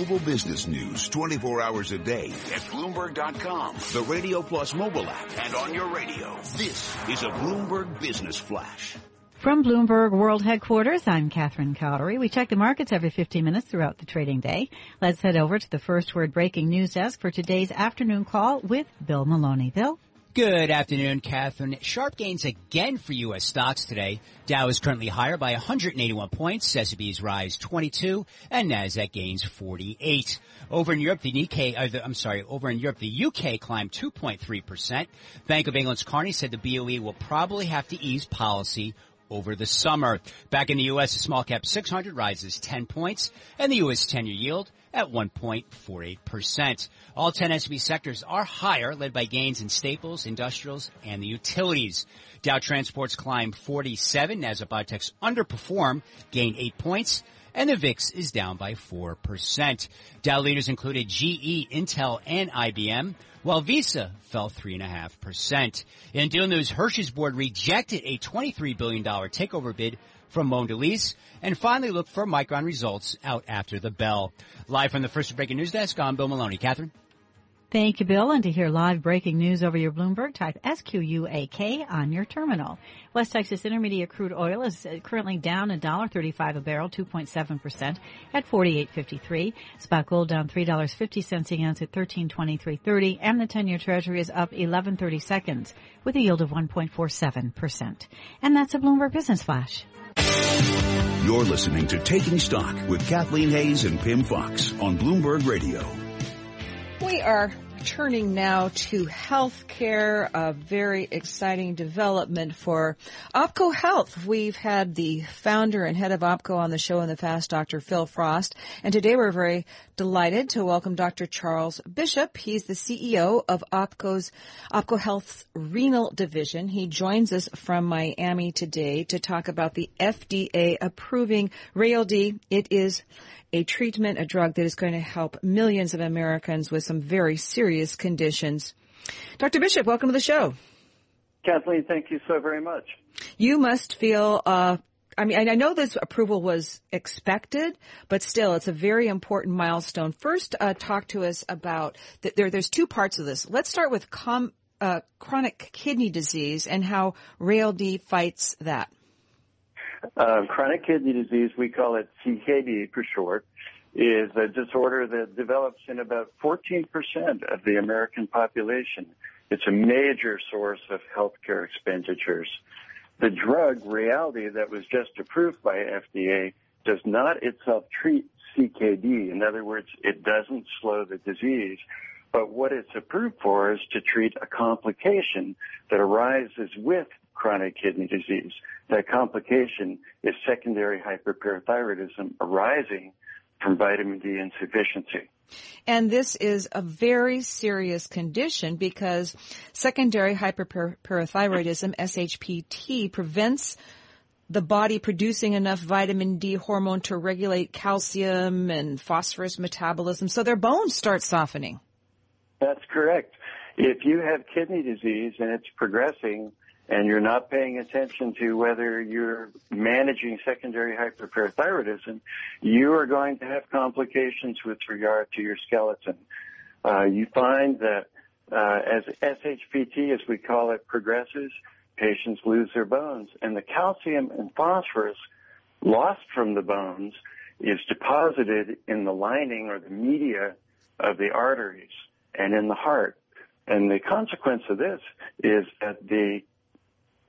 global business news 24 hours a day at Bloomberg.com, the Radio Plus mobile app, and on your radio. This is a Bloomberg Business Flash. From Bloomberg World Headquarters, I'm Catherine Cowdery. We check the markets every 15 minutes throughout the trading day. Let's head over to the first word breaking news desk for today's afternoon call with Bill Maloney. Bill? Good afternoon, Catherine. Sharp gains again for U.S. stocks today. Dow is currently higher by 181 points. S&P's rise 22, and Nasdaq gains 48. Over in Europe, the Nikkei, uh, the, I'm sorry, over in Europe, the UK climbed 2.3 percent. Bank of England's Carney said the BOE will probably have to ease policy over the summer. Back in the U.S., the small cap 600 rises 10 points, and the U.S. 10-year yield at 1.48%. All 10 S&P sectors are higher, led by gains in staples, industrials, and the utilities. Dow Transports climbed 47 as biotechs underperform, gained 8 points, and the VIX is down by 4%. Dow leaders included GE, Intel, and IBM, while Visa fell 3.5%. In deal news, Hershey's board rejected a $23 billion takeover bid from Mondelez. And finally, look for Micron results out after the bell. Live from the First Breaking News Desk, I'm Bill Maloney. Catherine? Thank you, Bill. And to hear live breaking news over your Bloomberg, type SQUAK on your terminal. West Texas Intermediate crude oil is uh, currently down $1.35 a barrel, 2.7% at 48.53. Spot gold down $3.50 an ounce at 13.23.30. And the 10-year treasury is up 11.30 seconds with a yield of 1.47%. And that's a Bloomberg Business Flash. You're listening to Taking Stock with Kathleen Hays and Pimm Fox on Bloomberg Radio. We are turning now to healthcare, a very exciting development for OPKO Health. We've had the founder and head of OPKO on the show in the past, Dr. Phil Frost, and today we're very delighted to welcome Dr. Charles Bishop. He's the CEO of OPKO's OPKO Health's renal division. He joins us from Miami today to talk about the FDA approving Rayaldee. It is a treatment, a drug that is going to help millions of Americans with some very serious conditions. Dr. Bishop, welcome to the show. Kathleen, thank you so very much. You must feel, uh, I mean, I know this approval was expected, but still, it's a very important milestone. First, uh, talk to us about th- there. There's two parts of this. Let's start with com- uh, chronic kidney disease and how Rayaldee fights that. Uh, chronic kidney disease, we call it CKD for short, is a disorder that develops in about 14% of the American population. It's a major source of healthcare expenditures. The drug Rayaldee that was just approved by FDA does not itself treat CKD. In other words, it doesn't slow the disease. But what it's approved for is to treat a complication that arises with chronic kidney disease. That complication is secondary hyperparathyroidism arising from vitamin D insufficiency. And this is a very serious condition because secondary hyperparathyroidism, SHPT, prevents the body producing enough vitamin D hormone to regulate calcium and phosphorus metabolism, so their bones start softening. That's correct. If you have kidney disease and it's progressing, and you're not paying attention to whether you're managing secondary hyperparathyroidism, you are going to have complications with regard to your skeleton. Uh, you find that uh, as SHPT, as we call it, progresses, patients lose their bones, and the calcium and phosphorus lost from the bones is deposited in the lining or the media of the arteries and in the heart. And the consequence of this is that the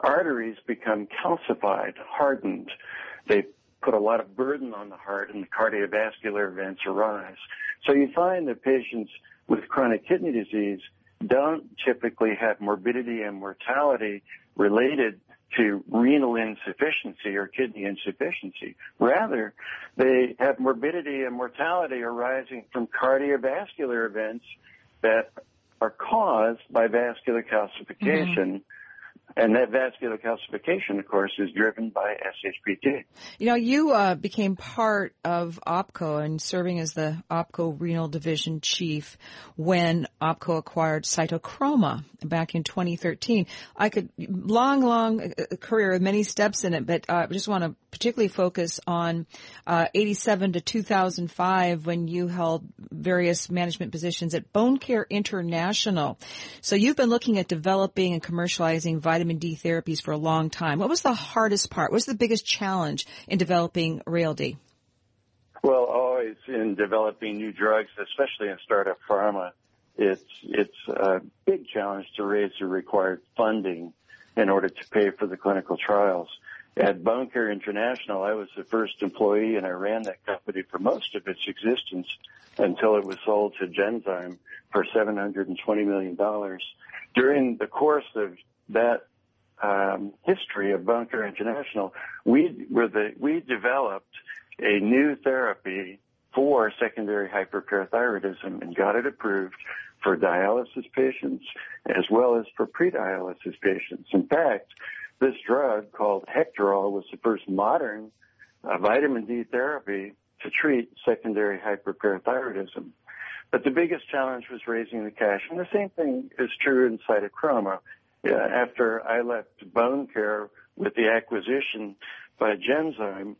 arteries become calcified, hardened. They put a lot of burden on the heart and the cardiovascular events arise. So you find that patients with chronic kidney disease don't typically have morbidity and mortality related to renal insufficiency or kidney insufficiency. Rather, they have morbidity and mortality arising from cardiovascular events that are caused by vascular calcification. Mm-hmm and that vascular calcification, of course, is driven by SHPT. You know, you uh, became part of OPKO and serving as the OPKO Renal Division Chief when OPKO acquired Cytochroma back in 2013. I could long, long uh, career with many steps in it, but uh, I just want to particularly focus on uh, 87 to 2005 when you held various management positions at Bone Care International. So you've been looking at developing and commercializing vitamin D therapies for a long time. What was the hardest part? What was the biggest challenge in developing Rayaldee? Well, always in developing new drugs, especially in startup pharma, it's it's a big challenge to raise the required funding in order to pay for the clinical trials. At Bone Care International, I was the first employee and I ran that company for most of its existence until it was sold to Genzyme for $720 million. During the course of that um, history of Care International, we were the, we developed a new therapy for secondary hyperparathyroidism and got it approved for dialysis patients as well as for pre-dialysis patients. In fact, this drug called Hectorol was the first modern uh, vitamin D therapy to treat secondary hyperparathyroidism. But the biggest challenge was raising the cash, and the same thing is true in cytochroma. Uh, after I left Bone Care with the acquisition by Genzyme,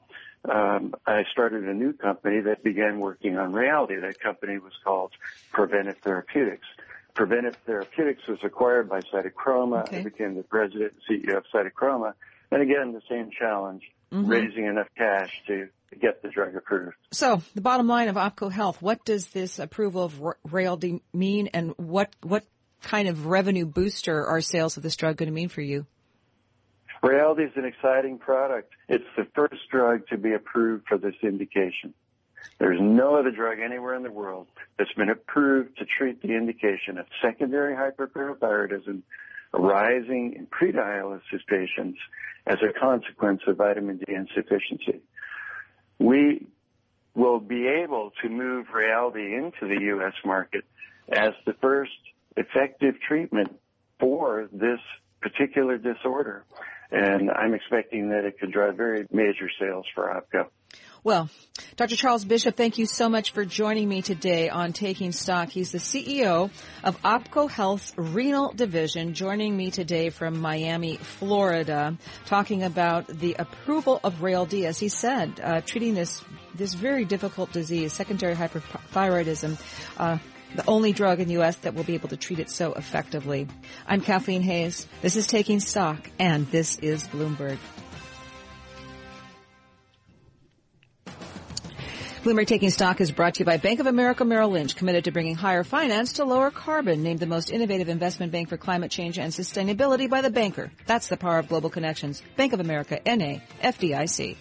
um, I started a new company that began working on Rayaldee. That company was called Preventive Therapeutics. Preventive Therapeutics was acquired by Cytochroma. Okay. I became the president and CEO of Cytochroma. And again, the same challenge, mm-hmm. raising enough cash to get the drug approved. So, the bottom line of OPKO Health, what does this approval of Rayaldee mean and what, what kind of revenue booster are sales of this drug going to mean for you? Rayaldee is an exciting product. It's the first drug to be approved for this indication. There's no other drug anywhere in the world that's been approved to treat the indication of secondary hyperparathyroidism arising in pre-dialysis patients as a consequence of vitamin D insufficiency. We will be able to move Rayaldee into the U.S. market as the first effective treatment for this particular disorder. And I'm expecting that it could drive very major sales for OPKO. Well, Dr. Charles Bishop, thank you so much for joining me today on Taking Stock. He's the CEO of OPKO Health's Renal Division, joining me today from Miami, Florida, talking about the approval of Rayaldee, as he said, uh, treating this this very difficult disease, secondary hyperthyroidism. Uh, the only drug in the U.S. that will be able to treat it so effectively. I'm Kathleen Hays. This is Taking Stock, and this is Bloomberg. Bloomberg Taking Stock is brought to you by Bank of America Merrill Lynch, committed to bringing higher finance to lower carbon, named the most innovative investment bank for climate change and sustainability by the banker. That's the power of global connections. Bank of America, N.A., FDIC.